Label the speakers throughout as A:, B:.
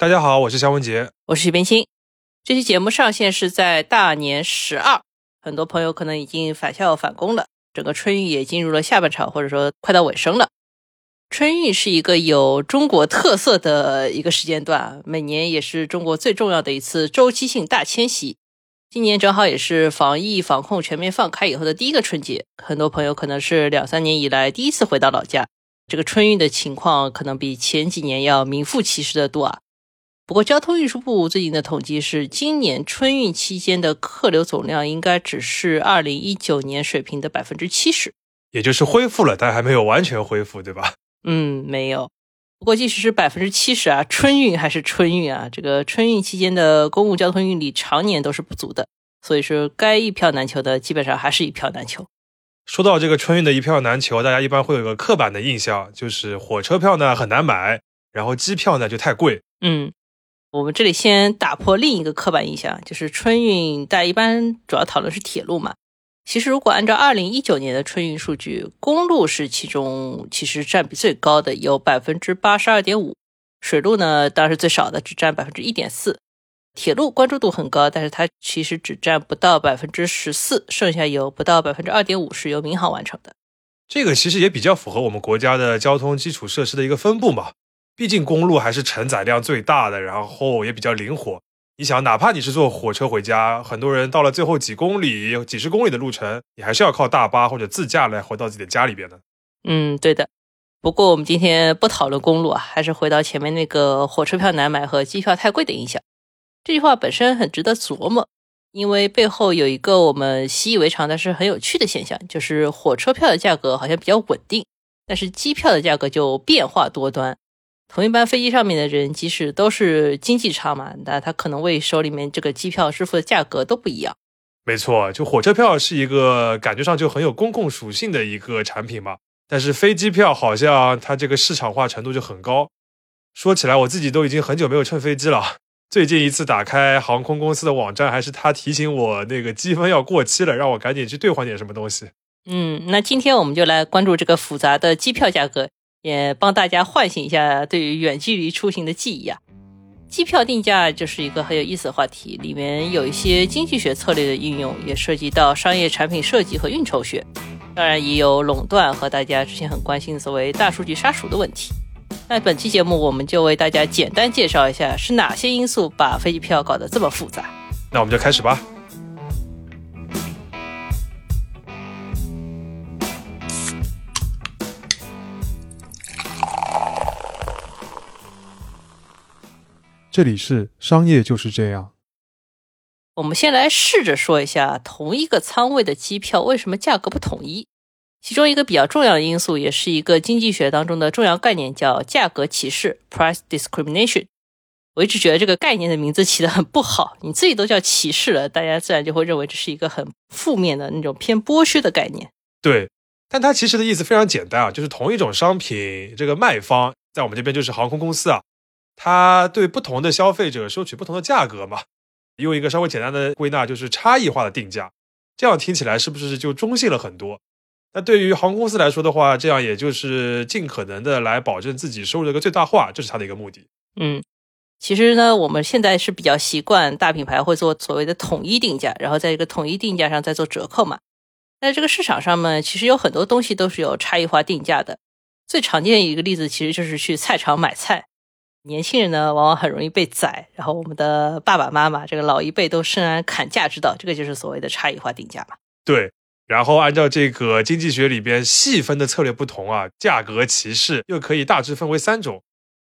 A: 大家好，我是肖文杰，
B: 我是许冰清。这期节目上线是在大年十二，很多朋友可能已经返校返工了，整个春运也进入了下半场，或者说快到尾声了。春运是一个有中国特色的一个时间段，每年也是中国最重要的一次周期性大迁徙。今年正好也是防疫防控全面放开以后的第一个春节，很多朋友可能是两三年以来第一次回到老家，这个春运的情况可能比前几年要名副其实的多啊。不过，交通运输部最近的统计是，今年春运期间的客流总量应该只是二零一九年水平的百分之七十，
A: 也就是恢复了，但还没有完全恢复，对吧？
B: 嗯，没有。不过，即使是百分之七十啊，春运还是春运啊，这个春运期间的公共交通运力常年都是不足的，所以说该一票难求的基本上还是一票难求。
A: 说到这个春运的一票难求，大家一般会有个刻板的印象，就是火车票呢很难买，然后机票呢就太贵。
B: 嗯。我们这里先打破另一个刻板印象，就是春运，大家一般主要讨论是铁路嘛。其实，如果按照二零一九年的春运数据，公路是其中其实占比最高的，有百分之八十二点五；水路呢，当然最少的，只占百分之一点四。铁路关注度很高，但是它其实只占不到百分之十四，剩下有不到百分之二点五是由民航完成的。
A: 这个其实也比较符合我们国家的交通基础设施的一个分布嘛。毕竟公路还是承载量最大的，然后也比较灵活。你想，哪怕你是坐火车回家，很多人到了最后几公里、几十公里的路程，你还是要靠大巴或者自驾来回到自己的家里边的。
B: 嗯，对的。不过我们今天不讨论公路啊，还是回到前面那个火车票难买和机票太贵的印象。这句话本身很值得琢磨，因为背后有一个我们习以为常但是很有趣的现象，就是火车票的价格好像比较稳定，但是机票的价格就变化多端。同一班飞机上面的人，即使都是经济舱嘛，那他可能为手里面这个机票支付的价格都不一样。
A: 没错，就火车票是一个感觉上就很有公共属性的一个产品嘛，但是飞机票好像它这个市场化程度就很高。说起来，我自己都已经很久没有乘飞机了，最近一次打开航空公司的网站，还是他提醒我那个积分要过期了，让我赶紧去兑换点什么东西。
B: 嗯，那今天我们就来关注这个复杂的机票价格。也帮大家唤醒一下对于远距离出行的记忆啊！机票定价就是一个很有意思的话题，里面有一些经济学策略的应用，也涉及到商业产品设计和运筹学，当然也有垄断和大家之前很关心的所谓大数据杀熟的问题。那本期节目我们就为大家简单介绍一下是哪些因素把飞机票搞得这么复杂。
A: 那我们就开始吧。这里是商业就是这样。
B: 我们先来试着说一下，同一个仓位的机票为什么价格不统一？其中一个比较重要的因素，也是一个经济学当中的重要概念，叫价格歧视 （price discrimination）。我一直觉得这个概念的名字起得很不好，你自己都叫歧视了，大家自然就会认为这是一个很负面的那种偏剥削的概念。
A: 对，但它其实的意思非常简单啊，就是同一种商品，这个卖方在我们这边就是航空公司啊。他对不同的消费者收取不同的价格嘛？用一个稍微简单的归纳，就是差异化的定价。这样听起来是不是就中性了很多？那对于航空公司来说的话，这样也就是尽可能的来保证自己收入的一个最大化，这是它的一个目的。
B: 嗯，其实呢，我们现在是比较习惯大品牌会做所谓的统一定价，然后在一个统一定价上再做折扣嘛。在这个市场上呢，其实有很多东西都是有差异化定价的。最常见的一个例子，其实就是去菜场买菜。年轻人呢，往往很容易被宰，然后我们的爸爸妈妈这个老一辈都深谙砍价之道，这个就是所谓的差异化定价嘛。
A: 对，然后按照这个经济学里边细分的策略不同啊，价格歧视又可以大致分为三种，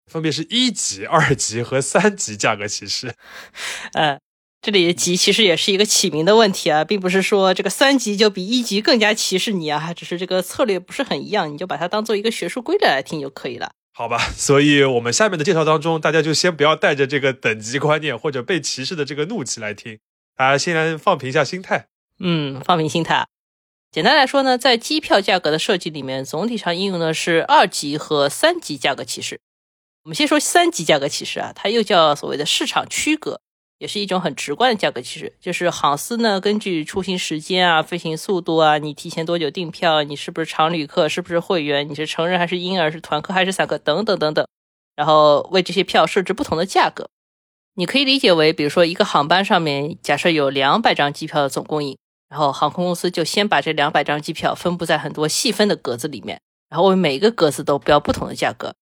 A: 分别是一级、二级和三级价格歧视。
B: 呃，这里级其实也是一个起名的问题啊，并不是说这个三级就比一级更加歧视你啊，只是这个策略不是很一样，你就把它当做一个学术规则来听就可以了。
A: 好吧，所以我们下面的介绍当中，大家就先不要带着这个等级观念或者被歧视的这个怒气来听，大家先来放平一下心态。
B: 嗯，放平心态。简单来说呢，在机票价格的设计里面，总体上应用的是二级和三级价格歧视。我们先说三级价格歧视啊，它又叫所谓的市场区隔。也是一种很直观的价格其实，就是航司呢根据出行时间啊、飞行速度啊、你提前多久订票、你是不是常旅客、是不是会员、你是成人还是婴儿、是团客还是散客等等等等，然后为这些票设置不同的价格。你可以理解为，比如说一个航班上面假设有两百张机票的总供应，然后航空公司就先把这两百张机票分布在很多细分的格子里面，然后为每个格子都标不同的价格。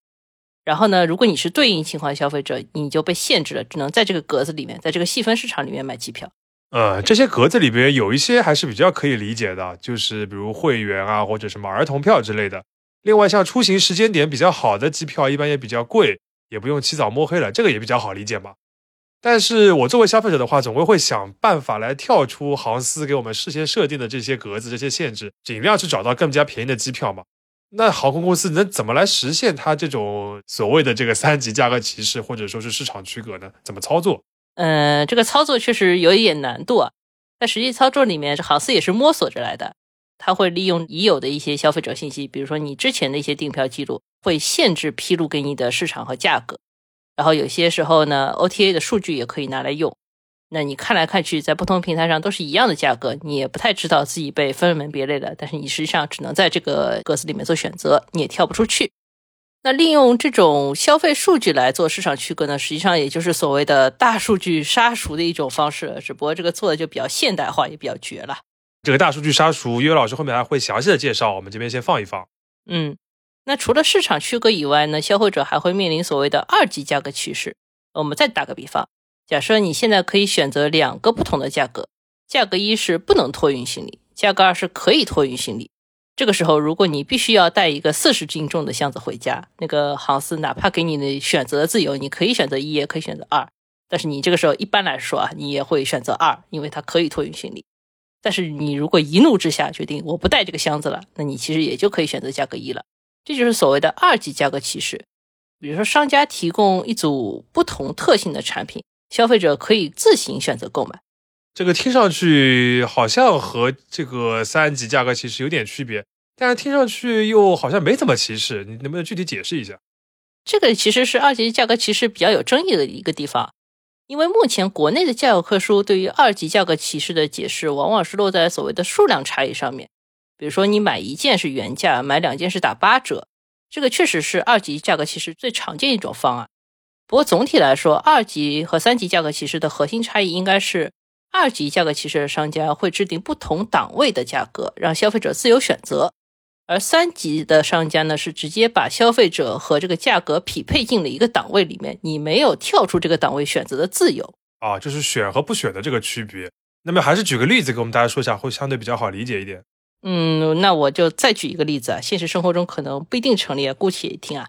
B: 然后呢，如果你是对应情况的消费者，你就被限制了，只能在这个格子里面，在这个细分市场里面买机票。
A: 呃，这些格子里边有一些还是比较可以理解的，就是比如会员啊，或者什么儿童票之类的。另外，像出行时间点比较好的机票，一般也比较贵，也不用起早摸黑了，这个也比较好理解嘛。但是我作为消费者的话，总归会想办法来跳出航司给我们事先设定的这些格子、这些限制，尽量去找到更加便宜的机票嘛。那航空公司能怎么来实现它这种所谓的这个三级价格歧视，或者说是市场区隔呢？怎么操作？
B: 嗯，这个操作确实有一点难度啊。在实际操作里面，这航司也是摸索着来的。他会利用已有的一些消费者信息，比如说你之前的一些订票记录，会限制披露给你的市场和价格。然后有些时候呢，OTA 的数据也可以拿来用。那你看来看去，在不同平台上都是一样的价格，你也不太知道自己被分门别类了。但是你实际上只能在这个格子里面做选择，你也跳不出去。那利用这种消费数据来做市场区隔呢，实际上也就是所谓的大数据杀熟的一种方式，只不过这个做的就比较现代化，也比较绝了。
A: 这个大数据杀熟，约老师后面还会详细的介绍，我们这边先放一放。
B: 嗯，那除了市场区隔以外呢，消费者还会面临所谓的二级价格趋势。我们再打个比方。假设你现在可以选择两个不同的价格，价格一是不能托运行李，价格二是可以托运行李。这个时候，如果你必须要带一个四十斤重的箱子回家，那个航司哪怕给你的选择自由，你可以选择一，也可以选择二。但是你这个时候一般来说啊，你也会选择二，因为它可以托运行李。但是你如果一怒之下决定我不带这个箱子了，那你其实也就可以选择价格一了。这就是所谓的二级价格歧视。比如说，商家提供一组不同特性的产品。消费者可以自行选择购买，
A: 这个听上去好像和这个三级价格歧视有点区别，但是听上去又好像没怎么歧视。你能不能具体解释一下？
B: 这个其实是二级价格歧视比较有争议的一个地方，因为目前国内的教科书对于二级价格歧视的解释，往往是落在所谓的数量差异上面。比如说，你买一件是原价，买两件是打八折，这个确实是二级价格歧视最常见一种方案。不过总体来说，二级和三级价格歧视的核心差异应该是，二级价格歧视的商家会制定不同档位的价格，让消费者自由选择；而三级的商家呢，是直接把消费者和这个价格匹配进了一个档位里面，你没有跳出这个档位选择的自由。
A: 啊，就是选和不选的这个区别。那么还是举个例子给我们大家说一下，会相对比较好理解一点。
B: 嗯，那我就再举一个例子啊，现实生活中可能不一定成立，姑且一听啊。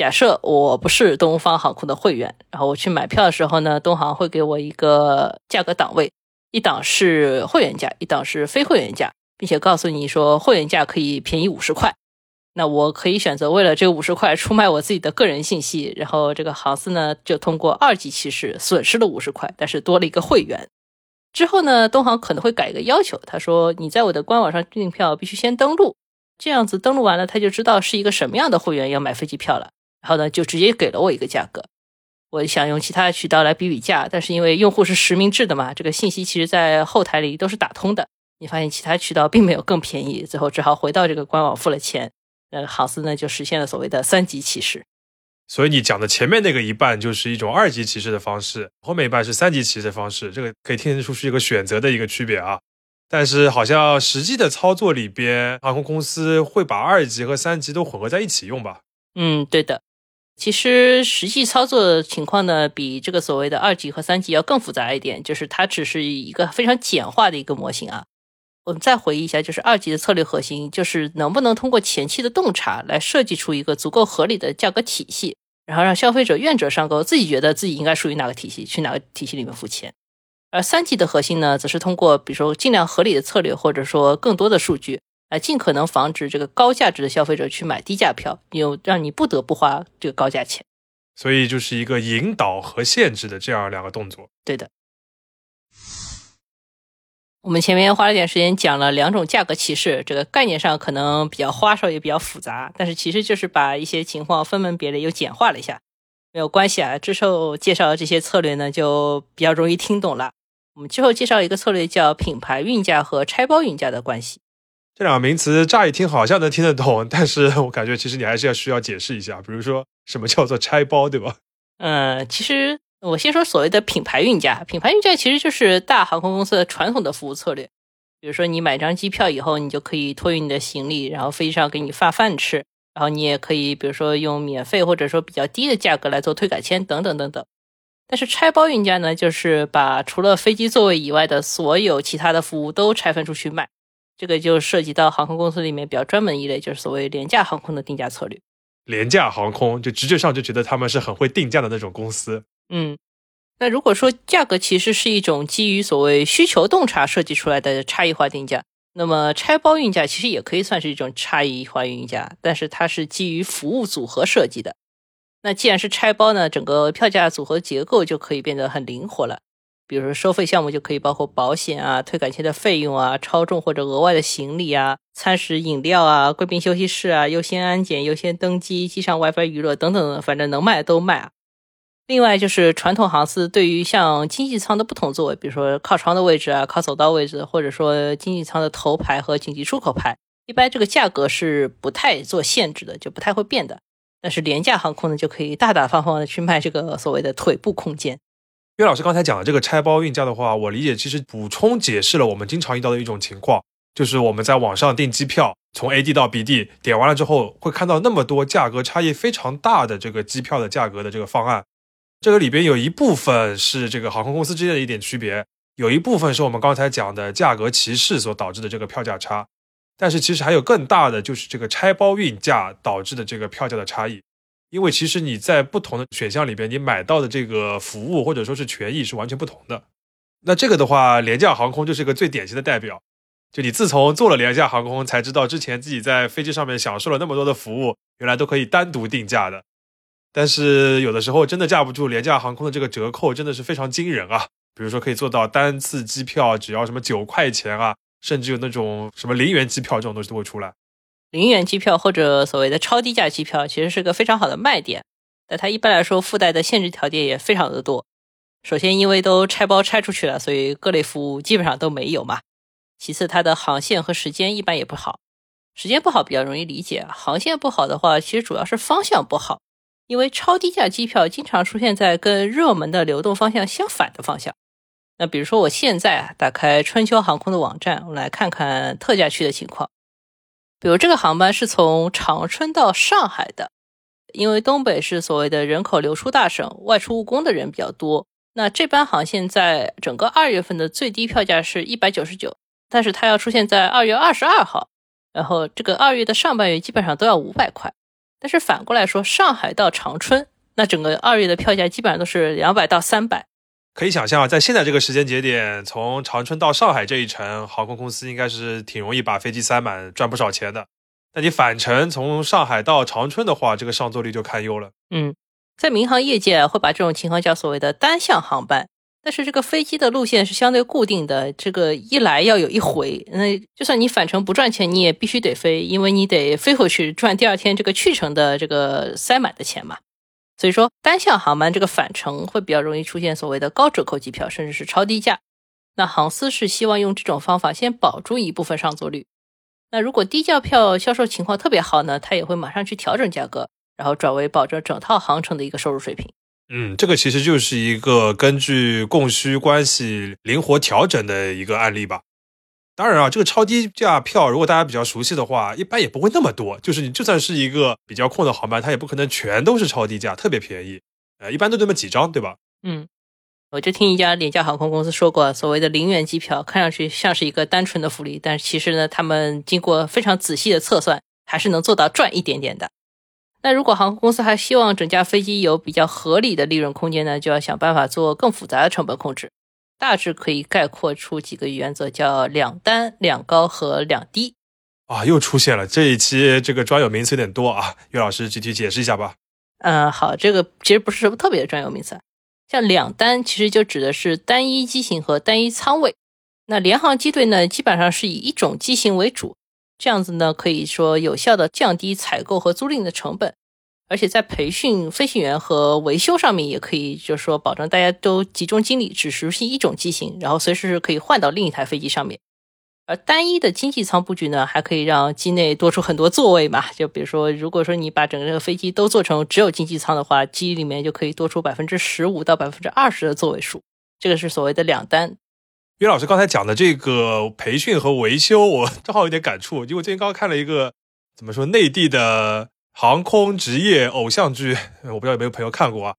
B: 假设我不是东方航空的会员，然后我去买票的时候呢，东航会给我一个价格档位，一档是会员价，一档是非会员价，并且告诉你说会员价可以便宜五十块。那我可以选择为了这五十块出卖我自己的个人信息，然后这个航司呢就通过二级歧视损失了五十块，但是多了一个会员。之后呢，东航可能会改一个要求，他说你在我的官网上订票必须先登录，这样子登录完了他就知道是一个什么样的会员要买飞机票了。然后呢，就直接给了我一个价格。我想用其他的渠道来比比价，但是因为用户是实名制的嘛，这个信息其实在后台里都是打通的。你发现其他渠道并没有更便宜，最后只好回到这个官网付了钱。那航司呢就实现了所谓的三级歧视。
A: 所以你讲的前面那个一半就是一种二级歧视的方式，后面一半是三级歧视的方式。这个可以听得出是一个选择的一个区别啊。但是好像实际的操作里边，航空公司会把二级和三级都混合在一起用吧？
B: 嗯，对的。其实实际操作情况呢，比这个所谓的二级和三级要更复杂一点，就是它只是一个非常简化的一个模型啊。我们再回忆一下，就是二级的策略核心就是能不能通过前期的洞察来设计出一个足够合理的价格体系，然后让消费者愿者上钩，自己觉得自己应该属于哪个体系，去哪个体系里面付钱。而三级的核心呢，则是通过比如说尽量合理的策略，或者说更多的数据。来尽可能防止这个高价值的消费者去买低价票，有让你不得不花这个高价钱。
A: 所以就是一个引导和限制的这样两个动作。
B: 对的。我们前面花了点时间讲了两种价格歧视，这个概念上可能比较花哨也比较复杂，但是其实就是把一些情况分门别类又简化了一下，没有关系啊。之后介绍的这些策略呢，就比较容易听懂了。我们之后介绍一个策略叫品牌运价和拆包运价的关系。
A: 这两个名词乍一听好像能听得懂，但是我感觉其实你还是要需要解释一下。比如说什么叫做拆包，对吧？
B: 嗯，其实我先说所谓的品牌运价，品牌运价其实就是大航空公司的传统的服务策略。比如说，你买张机票以后，你就可以托运你的行李，然后飞机上给你发饭吃，然后你也可以，比如说用免费或者说比较低的价格来做退改签等等等等。但是拆包运价呢，就是把除了飞机座位以外的所有其他的服务都拆分出去卖，这个就涉及到航空公司里面比较专门一类，就是所谓廉价航空的定价策略。
A: 廉价航空就直觉上就觉得他们是很会定价的那种公司。
B: 嗯，那如果说价格其实是一种基于所谓需求洞察设计出来的差异化定价，那么拆包运价其实也可以算是一种差异化运价，但是它是基于服务组合设计的。那既然是拆包呢，整个票价组合结构就可以变得很灵活了。比如说收费项目就可以包括保险啊、退改签的费用啊、超重或者额外的行李啊、餐食饮料啊、贵宾休息室啊、优先安检、优先登机、机上 WiFi 娱乐等等，反正能卖都卖啊。另外就是传统航司对于像经济舱的不同座位，比如说靠窗的位置啊、靠走道位置，或者说经济舱的头排和紧急出口排，一般这个价格是不太做限制的，就不太会变的。但是廉价航空呢，就可以大大方方的去卖这个所谓的腿部空间。
A: 岳老师刚才讲的这个拆包运价的话，我理解其实补充解释了我们经常遇到的一种情况，就是我们在网上订机票，从 A 地到 B 地，点完了之后会看到那么多价格差异非常大的这个机票的价格的这个方案。这个里边有一部分是这个航空公司之间的一点区别，有一部分是我们刚才讲的价格歧视所导致的这个票价差。但是其实还有更大的，就是这个拆包运价导致的这个票价的差异，因为其实你在不同的选项里边，你买到的这个服务或者说是权益是完全不同的。那这个的话，廉价航空就是一个最典型的代表。就你自从做了廉价航空，才知道之前自己在飞机上面享受了那么多的服务，原来都可以单独定价的。但是有的时候真的架不住廉价航空的这个折扣，真的是非常惊人啊！比如说可以做到单次机票只要什么九块钱啊。甚至有那种什么零元机票这种东西都会出来，
B: 零元机票或者所谓的超低价机票，其实是个非常好的卖点。但它一般来说附带的限制条件也非常的多。首先，因为都拆包拆出去了，所以各类服务基本上都没有嘛。其次，它的航线和时间一般也不好。时间不好比较容易理解，航线不好的话，其实主要是方向不好。因为超低价机票经常出现在跟热门的流动方向相反的方向。那比如说，我现在啊，打开春秋航空的网站，我来看看特价区的情况。比如这个航班是从长春到上海的，因为东北是所谓的人口流出大省，外出务工的人比较多。那这班航线在整个二月份的最低票价是一百九十九，但是它要出现在二月二十二号，然后这个二月的上半月基本上都要五百块。但是反过来说，上海到长春，那整个二月的票价基本上都是两百到三百。
A: 可以想象啊，在现在这个时间节点，从长春到上海这一程，航空公司应该是挺容易把飞机塞满，赚不少钱的。那你返程从上海到长春的话，这个上座率就堪忧了。
B: 嗯，在民航业界会把这种情况叫所谓的单向航班，但是这个飞机的路线是相对固定的，这个一来要有一回，那就算你返程不赚钱，你也必须得飞，因为你得飞回去赚第二天这个去程的这个塞满的钱嘛。所以说，单向航班这个返程会比较容易出现所谓的高折扣机票，甚至是超低价。那航司是希望用这种方法先保住一部分上座率。那如果低价票销售情况特别好呢，他也会马上去调整价格，然后转为保证整套航程的一个收入水平。
A: 嗯，这个其实就是一个根据供需关系灵活调整的一个案例吧。当然啊，这个超低价票，如果大家比较熟悉的话，一般也不会那么多。就是你就算是一个比较空的航班，它也不可能全都是超低价，特别便宜。呃，一般都这么几张，对吧？
B: 嗯，我就听一家廉价航空公司说过，所谓的零元机票，看上去像是一个单纯的福利，但是其实呢，他们经过非常仔细的测算，还是能做到赚一点点的。那如果航空公司还希望整架飞机有比较合理的利润空间呢，就要想办法做更复杂的成本控制。大致可以概括出几个原则，叫两单、两高和两低。
A: 啊，又出现了这一期这个专有名词有点多啊，岳老师具体解释一下吧。
B: 嗯，好，这个其实不是什么特别的专有名词。像两单，其实就指的是单一机型和单一仓位。那联航机队呢，基本上是以一种机型为主，这样子呢，可以说有效的降低采购和租赁的成本。而且在培训飞行员和维修上面，也可以就是说保证大家都集中精力，只熟悉一种机型，然后随时可以换到另一台飞机上面。而单一的经济舱布局呢，还可以让机内多出很多座位嘛。就比如说，如果说你把整个这个飞机都做成只有经济舱的话，机里面就可以多出百分之十五到百分之二十的座位数。这个是所谓的两单。
A: 岳老师刚才讲的这个培训和维修，我 正好有点感触，因为我最近刚刚看了一个怎么说内地的航空职业偶像剧，我不知道有没有朋友看过啊？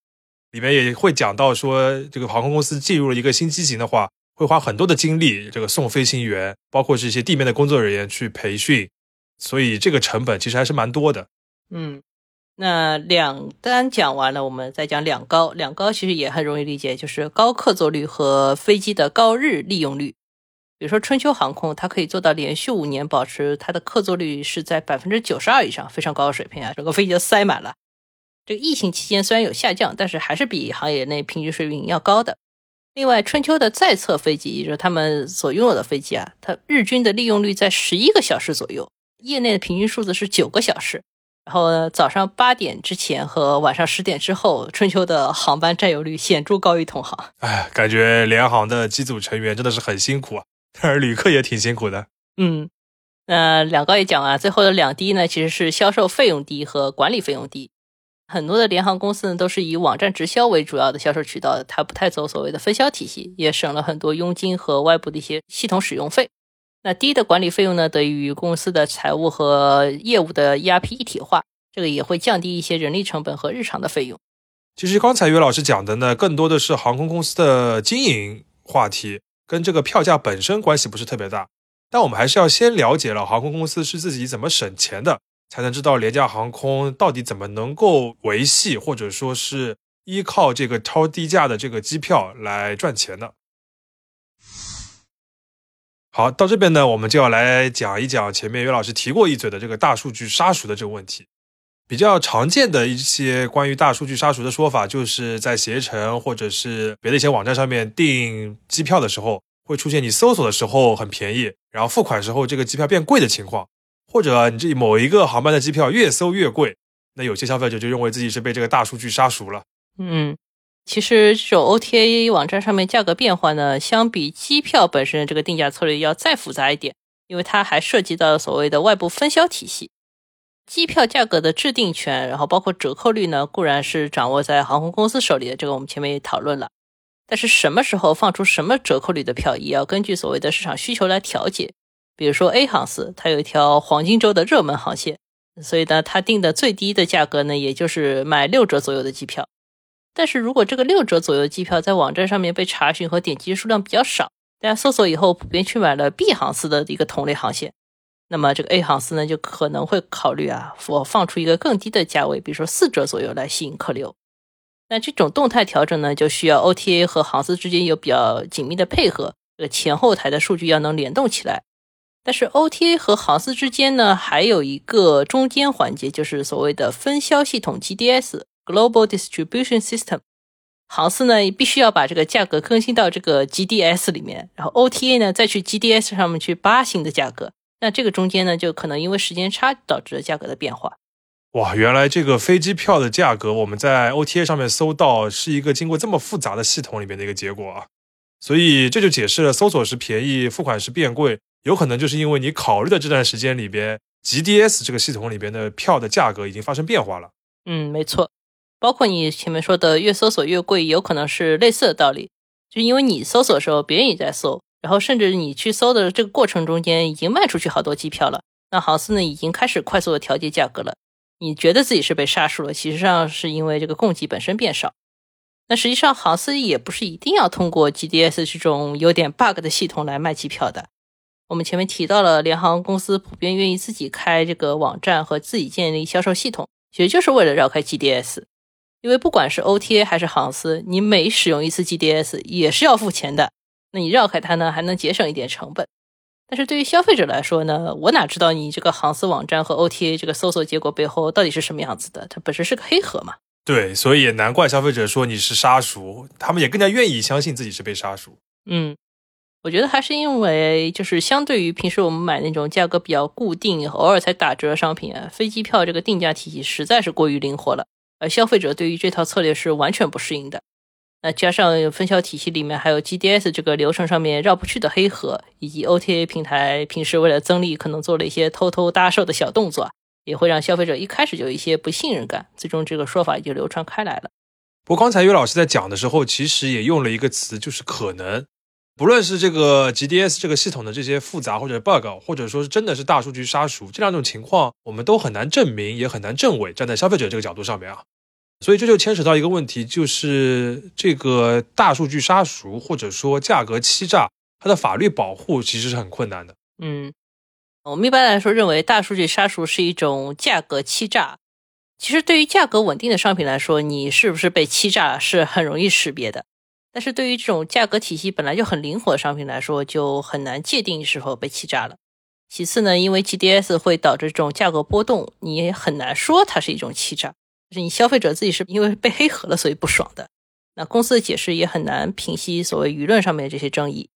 A: 里面也会讲到说，这个航空公司进入了一个新机型的话。会花很多的精力，这个送飞行员，包括这些地面的工作人员去培训，所以这个成本其实还是蛮多的。
B: 嗯，那两单讲完了，我们再讲两高。两高其实也很容易理解，就是高客座率和飞机的高日利用率。比如说春秋航空，它可以做到连续五年保持它的客座率是在百分之九十二以上，非常高的水平啊，整个飞机都塞满了。这个疫情期间虽然有下降，但是还是比行业内平均水平要高的。另外，春秋的在侧飞机，也就是他们所拥有的飞机啊，它日均的利用率在十一个小时左右，业内的平均数字是九个小时。然后呢，早上八点之前和晚上十点之后，春秋的航班占有率显著高于同行。
A: 哎，感觉联航的机组成员真的是很辛苦啊，但是旅客也挺辛苦的。
B: 嗯，那两高也讲啊，最后的两低呢，其实是销售费用低和管理费用低。很多的联航公司呢，都是以网站直销为主要的销售渠道，它不太走所谓的分销体系，也省了很多佣金和外部的一些系统使用费。那低的管理费用呢，得益于公司的财务和业务的 ERP 一体化，这个也会降低一些人力成本和日常的费用。
A: 其实刚才岳老师讲的呢，更多的是航空公司的经营话题，跟这个票价本身关系不是特别大。但我们还是要先了解了航空公司是自己怎么省钱的。才能知道廉价航空到底怎么能够维系，或者说是依靠这个超低价的这个机票来赚钱的。好，到这边呢，我们就要来讲一讲前面岳老师提过一嘴的这个大数据杀熟的这个问题。比较常见的一些关于大数据杀熟的说法，就是在携程或者是别的一些网站上面订机票的时候，会出现你搜索的时候很便宜，然后付款时候这个机票变贵的情况。或者你这某一个航班的机票越搜越贵，那有些消费者就认为自己是被这个大数据杀熟了。
B: 嗯，其实这种 OTA 网站上面价格变化呢，相比机票本身这个定价策略要再复杂一点，因为它还涉及到所谓的外部分销体系。机票价格的制定权，然后包括折扣率呢，固然是掌握在航空公司手里的，这个我们前面也讨论了。但是什么时候放出什么折扣率的票，也要根据所谓的市场需求来调节。比如说 A 航司，它有一条黄金周的热门航线，所以呢，它定的最低的价格呢，也就是买六折左右的机票。但是如果这个六折左右的机票在网站上面被查询和点击数量比较少，大家搜索以后普遍去买了 B 航司的一个同类航线，那么这个 A 航司呢，就可能会考虑啊，我放出一个更低的价位，比如说四折左右来吸引客流。那这种动态调整呢，就需要 OTA 和航司之间有比较紧密的配合，这个前后台的数据要能联动起来。但是 OTA 和航司之间呢，还有一个中间环节，就是所谓的分销系统 GDS（Global Distribution System）。航司呢，必须要把这个价格更新到这个 GDS 里面，然后 OTA 呢再去 GDS 上面去扒新的价格。那这个中间呢，就可能因为时间差导致了价格的变化。
A: 哇，原来这个飞机票的价格我们在 OTA 上面搜到，是一个经过这么复杂的系统里面的一个结果啊！所以这就解释了搜索时便宜，付款时变贵。有可能就是因为你考虑的这段时间里边，GDS 这个系统里边的票的价格已经发生变化了。
B: 嗯，没错，包括你前面说的越搜索越贵，有可能是类似的道理。就因为你搜索的时候，别人也在搜，然后甚至你去搜的这个过程中间已经卖出去好多机票了，那航司呢已经开始快速的调节价格了。你觉得自己是被杀熟了，其实上是因为这个供给本身变少。那实际上航司也不是一定要通过 GDS 这种有点 bug 的系统来卖机票的。我们前面提到了，联航公司普遍愿意自己开这个网站和自己建立销售系统，其实就是为了绕开 GDS。因为不管是 OTA 还是航司，你每使用一次 GDS 也是要付钱的。那你绕开它呢，还能节省一点成本。但是对于消费者来说呢，我哪知道你这个航司网站和 OTA 这个搜索结果背后到底是什么样子的？它本身是个黑盒嘛。
A: 对，所以也难怪消费者说你是杀熟，他们也更加愿意相信自己是被杀熟。
B: 嗯。我觉得还是因为，就是相对于平时我们买那种价格比较固定、偶尔才打折的商品啊，飞机票这个定价体系实在是过于灵活了，而消费者对于这套策略是完全不适应的。那加上分销体系里面还有 GDS 这个流程上面绕不去的黑盒，以及 OTA 平台平时为了增利可能做了一些偷偷搭售的小动作，也会让消费者一开始就有一些不信任感，最终这个说法也就流传开来了。
A: 不过刚才岳老师在讲的时候，其实也用了一个词，就是可能。不论是这个 GDS 这个系统的这些复杂或者 bug，或者说是真的是大数据杀熟，这两种情况我们都很难证明，也很难证伪。站在消费者这个角度上面啊，所以这就牵扯到一个问题，就是这个大数据杀熟或者说价格欺诈，它的法律保护其实是很困难的。
B: 嗯，我们一般来说认为大数据杀熟是一种价格欺诈。其实对于价格稳定的商品来说，你是不是被欺诈是很容易识别的。但是对于这种价格体系本来就很灵活的商品来说，就很难界定是否被欺诈了。其次呢，因为 GDS 会导致这种价格波动，你也很难说它是一种欺诈，就是你消费者自己是因为被黑盒了所以不爽的。那公司的解释也很难平息所谓舆论上面的这些争议。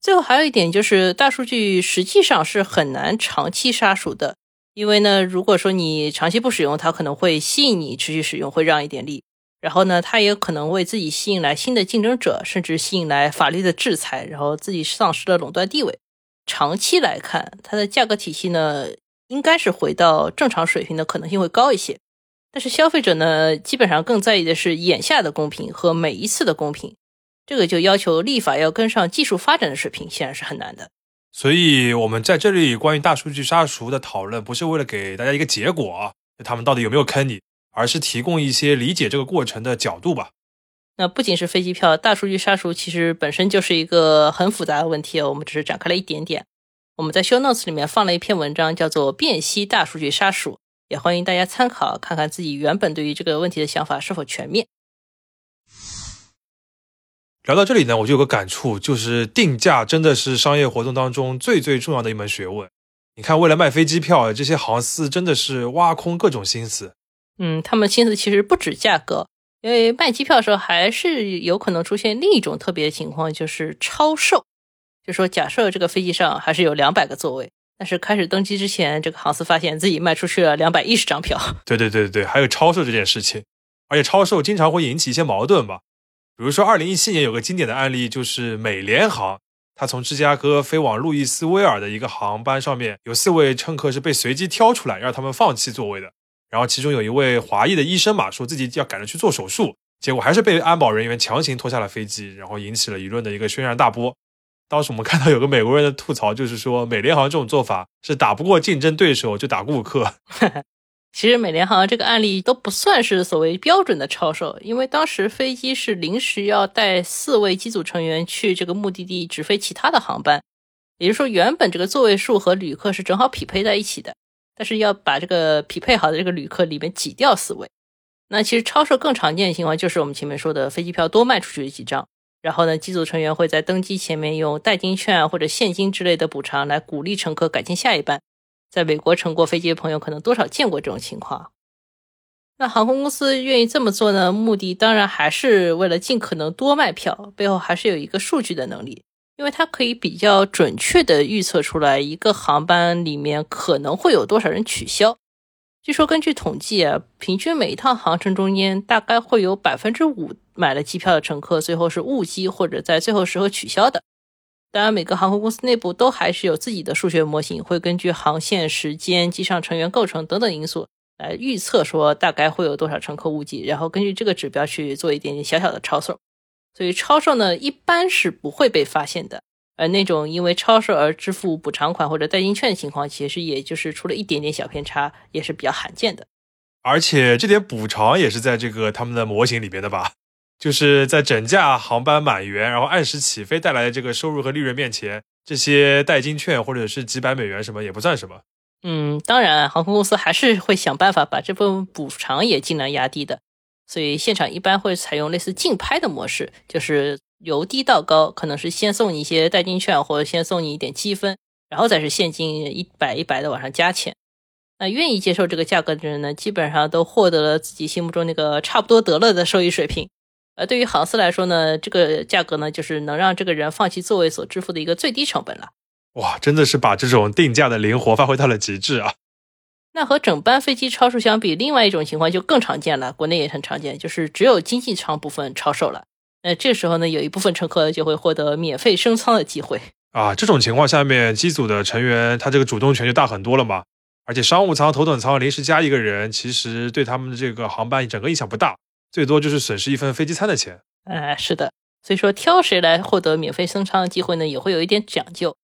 B: 最后还有一点就是，大数据实际上是很难长期杀熟的，因为呢，如果说你长期不使用，它可能会吸引你持续使用，会让一点利。然后呢，它也可能为自己吸引来新的竞争者，甚至吸引来法律的制裁，然后自己丧失了垄断地位。长期来看，它的价格体系呢，应该是回到正常水平的可能性会高一些。但是消费者呢，基本上更在意的是眼下的公平和每一次的公平，这个就要求立法要跟上技术发展的水平，显然是很难的。
A: 所以，我们在这里关于大数据杀熟的讨论，不是为了给大家一个结果，他们到底有没有坑你。而是提供一些理解这个过程的角度吧。
B: 那不仅是飞机票，大数据杀熟其实本身就是一个很复杂的问题，我们只是展开了一点点。我们在 show notes 里面放了一篇文章，叫做《辨析大数据杀熟》，也欢迎大家参考，看看自己原本对于这个问题的想法是否全面。
A: 聊到这里呢，我就有个感触，就是定价真的是商业活动当中最最重要的一门学问。你看，为了卖飞机票，这些航司真的是挖空各种心思。
B: 嗯，他们心思其实不止价格，因为卖机票的时候还是有可能出现另一种特别的情况，就是超售。就说假设这个飞机上还是有两百个座位，但是开始登机之前，这个航司发现自己卖出去了两百一十张票。
A: 对对对对，还有超售这件事情，而且超售经常会引起一些矛盾吧。比如说，二零一七年有个经典的案例，就是美联航，它从芝加哥飞往路易斯威尔的一个航班上面，有四位乘客是被随机挑出来，让他们放弃座位的。然后其中有一位华裔的医生嘛，说自己要赶着去做手术，结果还是被安保人员强行拖下了飞机，然后引起了舆论的一个轩然大波。当时我们看到有个美国人的吐槽，就是说美联航这种做法是打不过竞争对手就打顾客。
B: 其实美联航这个案例都不算是所谓标准的超售，因为当时飞机是临时要带四位机组成员去这个目的地直飞其他的航班，也就是说原本这个座位数和旅客是正好匹配在一起的。但是要把这个匹配好的这个旅客里面挤掉四位，那其实超售更常见的情况就是我们前面说的飞机票多卖出去几张，然后呢，机组成员会在登机前面用代金券或者现金之类的补偿来鼓励乘客改进下一班。在美国乘过飞机的朋友可能多少见过这种情况。那航空公司愿意这么做呢？目的当然还是为了尽可能多卖票，背后还是有一个数据的能力。因为它可以比较准确地预测出来一个航班里面可能会有多少人取消。据说根据统计啊，平均每一趟航程中间大概会有百分之五买了机票的乘客最后是误机或者在最后时候取消的。当然，每个航空公司内部都还是有自己的数学模型，会根据航线时间、机上成员构成等等因素来预测说大概会有多少乘客误机，然后根据这个指标去做一点点小小的超售。所以超售呢，一般是不会被发现的，而那种因为超售而支付补偿款或者代金券的情况，其实也就是出了一点点小偏差，也是比较罕见的。
A: 而且这点补偿也是在这个他们的模型里边的吧？就是在整架航班满员，然后按时起飞带来的这个收入和利润面前，这些代金券或者是几百美元什么也不算什么。
B: 嗯，当然，航空公司还是会想办法把这部分补偿也尽量压低的。所以现场一般会采用类似竞拍的模式，就是由低到高，可能是先送你一些代金券，或者先送你一点积分，然后再是现金一百一百的往上加钱。那愿意接受这个价格的人呢，基本上都获得了自己心目中那个差不多得了的收益水平。而对于航司来说呢，这个价格呢，就是能让这个人放弃座位所支付的一个最低成本了。
A: 哇，真的是把这种定价的灵活发挥到了极致啊！
B: 那和整班飞机超售相比，另外一种情况就更常见了，国内也很常见，就是只有经济舱部分超售了。那这时候呢，有一部分乘客就会获得免费升舱的机会
A: 啊。这种情况下面，机组的成员他这个主动权就大很多了嘛。而且商务舱、头等舱临时加一个人，其实对他们的这个航班整个影响不大，最多就是损失一份飞机餐的钱。
B: 哎，是的。所以说，挑谁来获得免费升舱的机会呢，也会有一点讲究。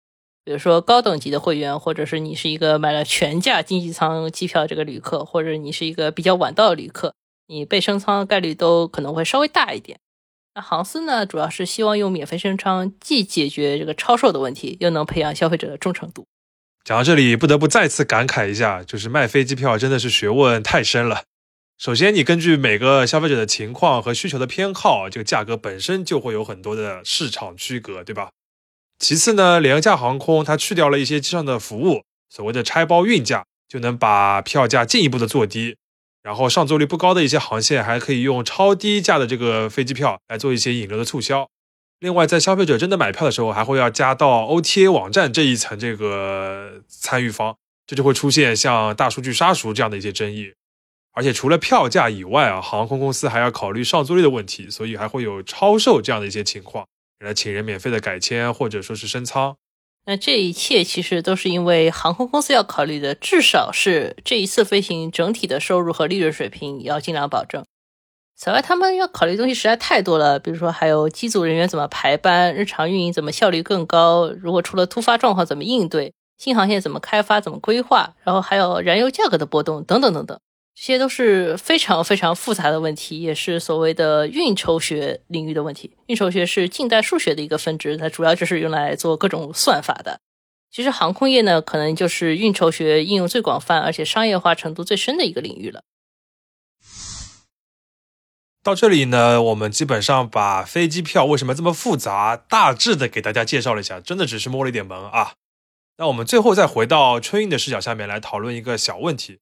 B: 比如说高等级的会员，或者是你是一个买了全价经济舱机票这个旅客，或者你是一个比较晚到的旅客，你被升舱概率都可能会稍微大一点。那航司呢，主要是希望用免费升舱，既解决这个超售的问题，又能培养消费者的忠诚度。
A: 讲到这里，不得不再次感慨一下，就是卖飞机票真的是学问太深了。首先，你根据每个消费者的情况和需求的偏好，这个价格本身就会有很多的市场区隔，对吧？其次呢，廉价航空它去掉了一些机上的服务，所谓的拆包运价，就能把票价进一步的做低。然后上座率不高的一些航线，还可以用超低价的这个飞机票来做一些引流的促销。另外，在消费者真的买票的时候，还会要加到 OTA 网站这一层这个参与方，这就会出现像大数据杀熟这样的一些争议。而且除了票价以外啊，航空公司还要考虑上座率的问题，所以还会有超售这样的一些情况。来请人免费的改签或者说是升舱，
B: 那这一切其实都是因为航空公司要考虑的，至少是这一次飞行整体的收入和利润水平要尽量保证。此外，他们要考虑的东西实在太多了，比如说还有机组人员怎么排班，日常运营怎么效率更高，如果出了突发状况怎么应对，新航线怎么开发怎么规划，然后还有燃油价格的波动等等等等。这些都是非常非常复杂的问题，也是所谓的运筹学领域的问题。运筹学是近代数学的一个分支，它主要就是用来做各种算法的。其实航空业呢，可能就是运筹学应用最广泛，而且商业化程度最深的一个领域了。
A: 到这里呢，我们基本上把飞机票为什么这么复杂，大致的给大家介绍了一下，真的只是摸了一点门啊。那我们最后再回到春运的视角下面来讨论一个小问题。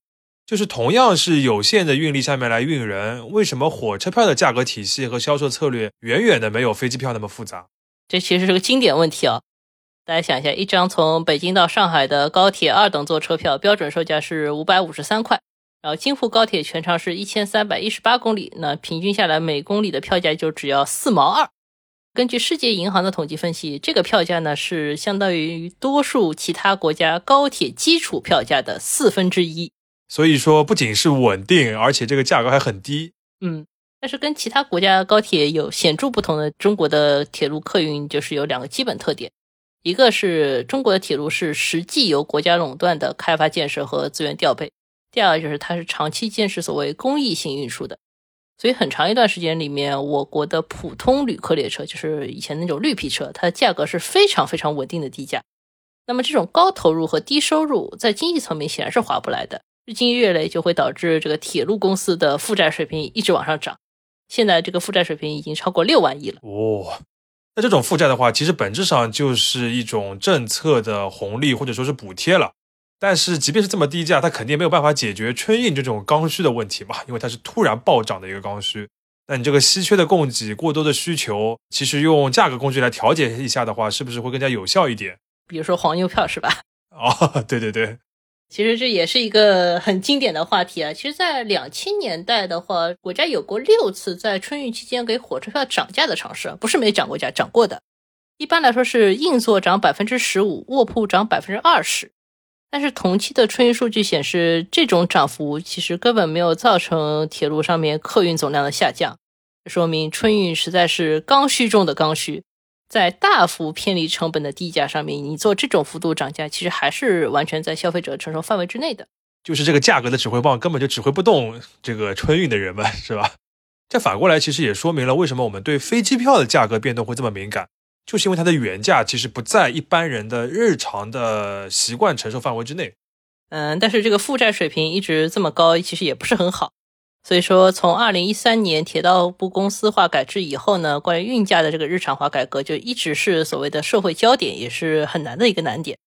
A: 就是同样是有限的运力下面来运人，为什么火车票的价格体系和销售策略远远的没有飞机票那么复杂？
B: 这其实是个经典问题啊！大家想一下，一张从北京到上海的高铁二等座车票，标准售价是五百五十三块，然后京沪高铁全长是一千三百一十八公里，那平均下来每公里的票价就只要四毛二。根据世界银行的统计分析，这个票价呢是相当于多数其他国家高铁基础票价的四分之一。
A: 所以说，不仅是稳定，而且这个价格还很低。
B: 嗯，但是跟其他国家高铁有显著不同的，中国的铁路客运就是有两个基本特点：一个是中国的铁路是实际由国家垄断的开发建设和资源调配；第二个就是它是长期坚持所谓公益性运输的。所以很长一段时间里面，我国的普通旅客列车，就是以前那种绿皮车，它的价格是非常非常稳定的低价。那么这种高投入和低收入，在经济层面显然是划不来的。日积月累就会导致这个铁路公司的负债水平一直往上涨，现在这个负债水平已经超过六万亿了。
A: 哦，那这种负债的话，其实本质上就是一种政策的红利或者说是补贴了。但是即便是这么低价，它肯定没有办法解决春运这种刚需的问题嘛，因为它是突然暴涨的一个刚需。那你这个稀缺的供给、过多的需求，其实用价格工具来调节一下的话，是不是会更加有效一点？
B: 比如说黄牛票是吧？
A: 哦，对对对。
B: 其实这也是一个很经典的话题啊。其实，在两千年代的话，国家有过六次在春运期间给火车票涨价的尝试，不是没涨过价，涨过的。一般来说是硬座涨百分之十五，卧铺涨百分之二十。但是同期的春运数据显示，这种涨幅其实根本没有造成铁路上面客运总量的下降，说明春运实在是刚需中的刚需。在大幅偏离成本的低价上面，你做这种幅度涨价，其实还是完全在消费者承受范围之内的。
A: 就是这个价格的指挥棒根本就指挥不动这个春运的人们，是吧？这反过来其实也说明了为什么我们对飞机票的价格变动会这么敏感，就是因为它的原价其实不在一般人的日常的习惯承受范围之内。
B: 嗯，但是这个负债水平一直这么高，其实也不是很好。所以说，从二零一三年铁道部公司化改制以后呢，关于运价的这个日常化改革就一直是所谓的社会焦点，也是很难的一个难点。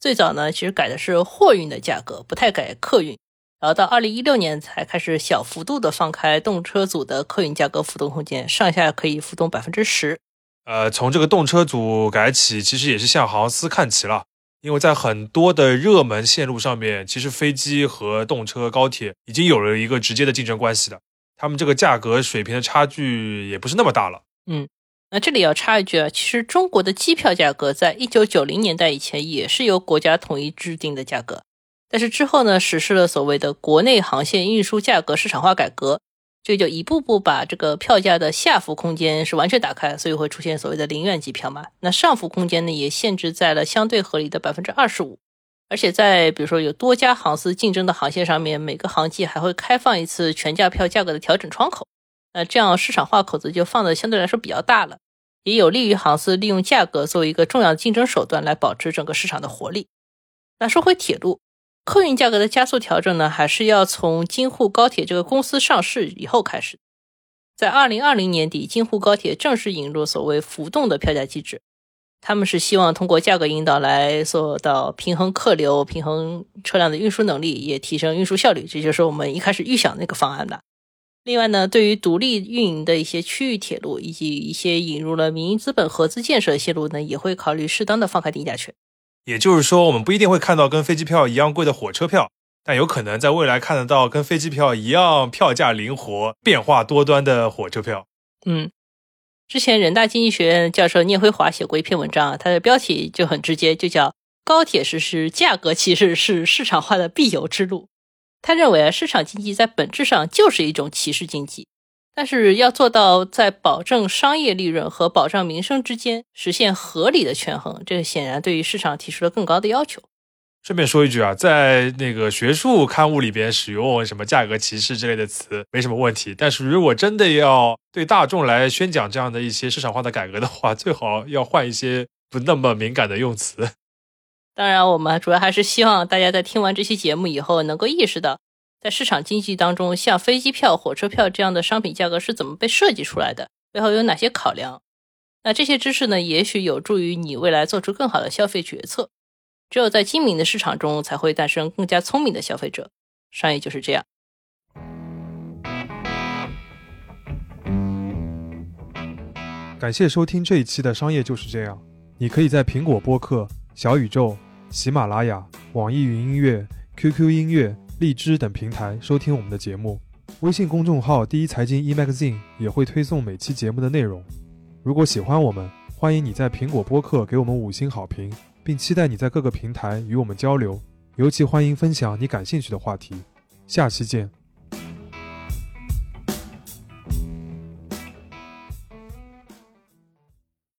B: 最早呢，其实改的是货运的价格，不太改客运，然后到二零一六年才开始小幅度的放开动车组的客运价格浮动空间，上下可以浮动百分之十。
A: 呃，从这个动车组改起，其实也是向航司看齐了。因为在很多的热门线路上面，其实飞机和动车、高铁已经有了一个直接的竞争关系的，他们这个价格水平的差距也不是那么大了。
B: 嗯，那这里要插一句啊，其实中国的机票价格在一九九零年代以前也是由国家统一制定的价格，但是之后呢，实施了所谓的国内航线运输价格市场化改革，这就一步步把这个票价的下浮空间是完全打开，所以会出现所谓的零元机票嘛。那上浮空间呢，也限制在了相对合理的百分之二十五，而且在比如说有多家航司竞争的航线上面，每个航季还会开放一次全价票价格的调整窗口。那这样市场化口子就放的相对来说比较大了，也有利于航司利用价格作为一个重要的竞争手段来保持整个市场的活力。那说回铁路，客运价格的加速调整呢，还是要从京沪高铁这个公司上市以后开始。在二零二零年底，京沪高铁正式引入所谓浮动的票价机制，他们是希望通过价格引导来做到平衡客流、平衡车辆的运输能力，也提升运输效率。这就是我们一开始预想那个方案的。另外呢，对于独立运营的一些区域铁路，以及一些引入了民营资本合资建设的线路呢，也会考虑适当的放开定价权。
A: 也就是说，我们不一定会看到跟飞机票一样贵的火车票，但有可能在未来看得到跟飞机票一样票价灵活、变化多端的火车票。
B: 嗯，之前人大经济学院教授聂辉华写过一篇文章啊，它的标题就很直接，就叫“高铁实施价格歧视是市场化的必由之路”。他认为啊，市场经济在本质上就是一种歧视经济，但是要做到在保证商业利润和保障民生之间实现合理的权衡，这个显然对于市场提出了更高的要求。
A: 顺便说一句啊，在那个学术刊物里边使用什么价格歧视之类的词没什么问题，但是如果真的要对大众来宣讲这样的一些市场化的改革的话，最好要换一些不那么敏感的用词。
B: 当然，我们主要还是希望大家在听完这期节目以后，能够意识到，在市场经济当中，像飞机票、火车票这样的商品价格是怎么被设计出来的，背后有哪些考量。那这些知识呢，也许有助于你未来做出更好的消费决策。只有在精明的市场中，才会诞生更加聪明的消费者。商业就是这样。
C: 感谢收听这一期的《商业就是这样》，你可以在苹果播客、小宇宙。喜马拉雅、网易云音乐、QQ 音乐、荔枝等平台收听我们的节目。微信公众号“第一财经 e-magazine” 也会推送每期节目的内容。如果喜欢我们，欢迎你在苹果播客给我们五星好评，并期待你在各个平台与我们交流。尤其欢迎分享你感兴趣的话题。下期见。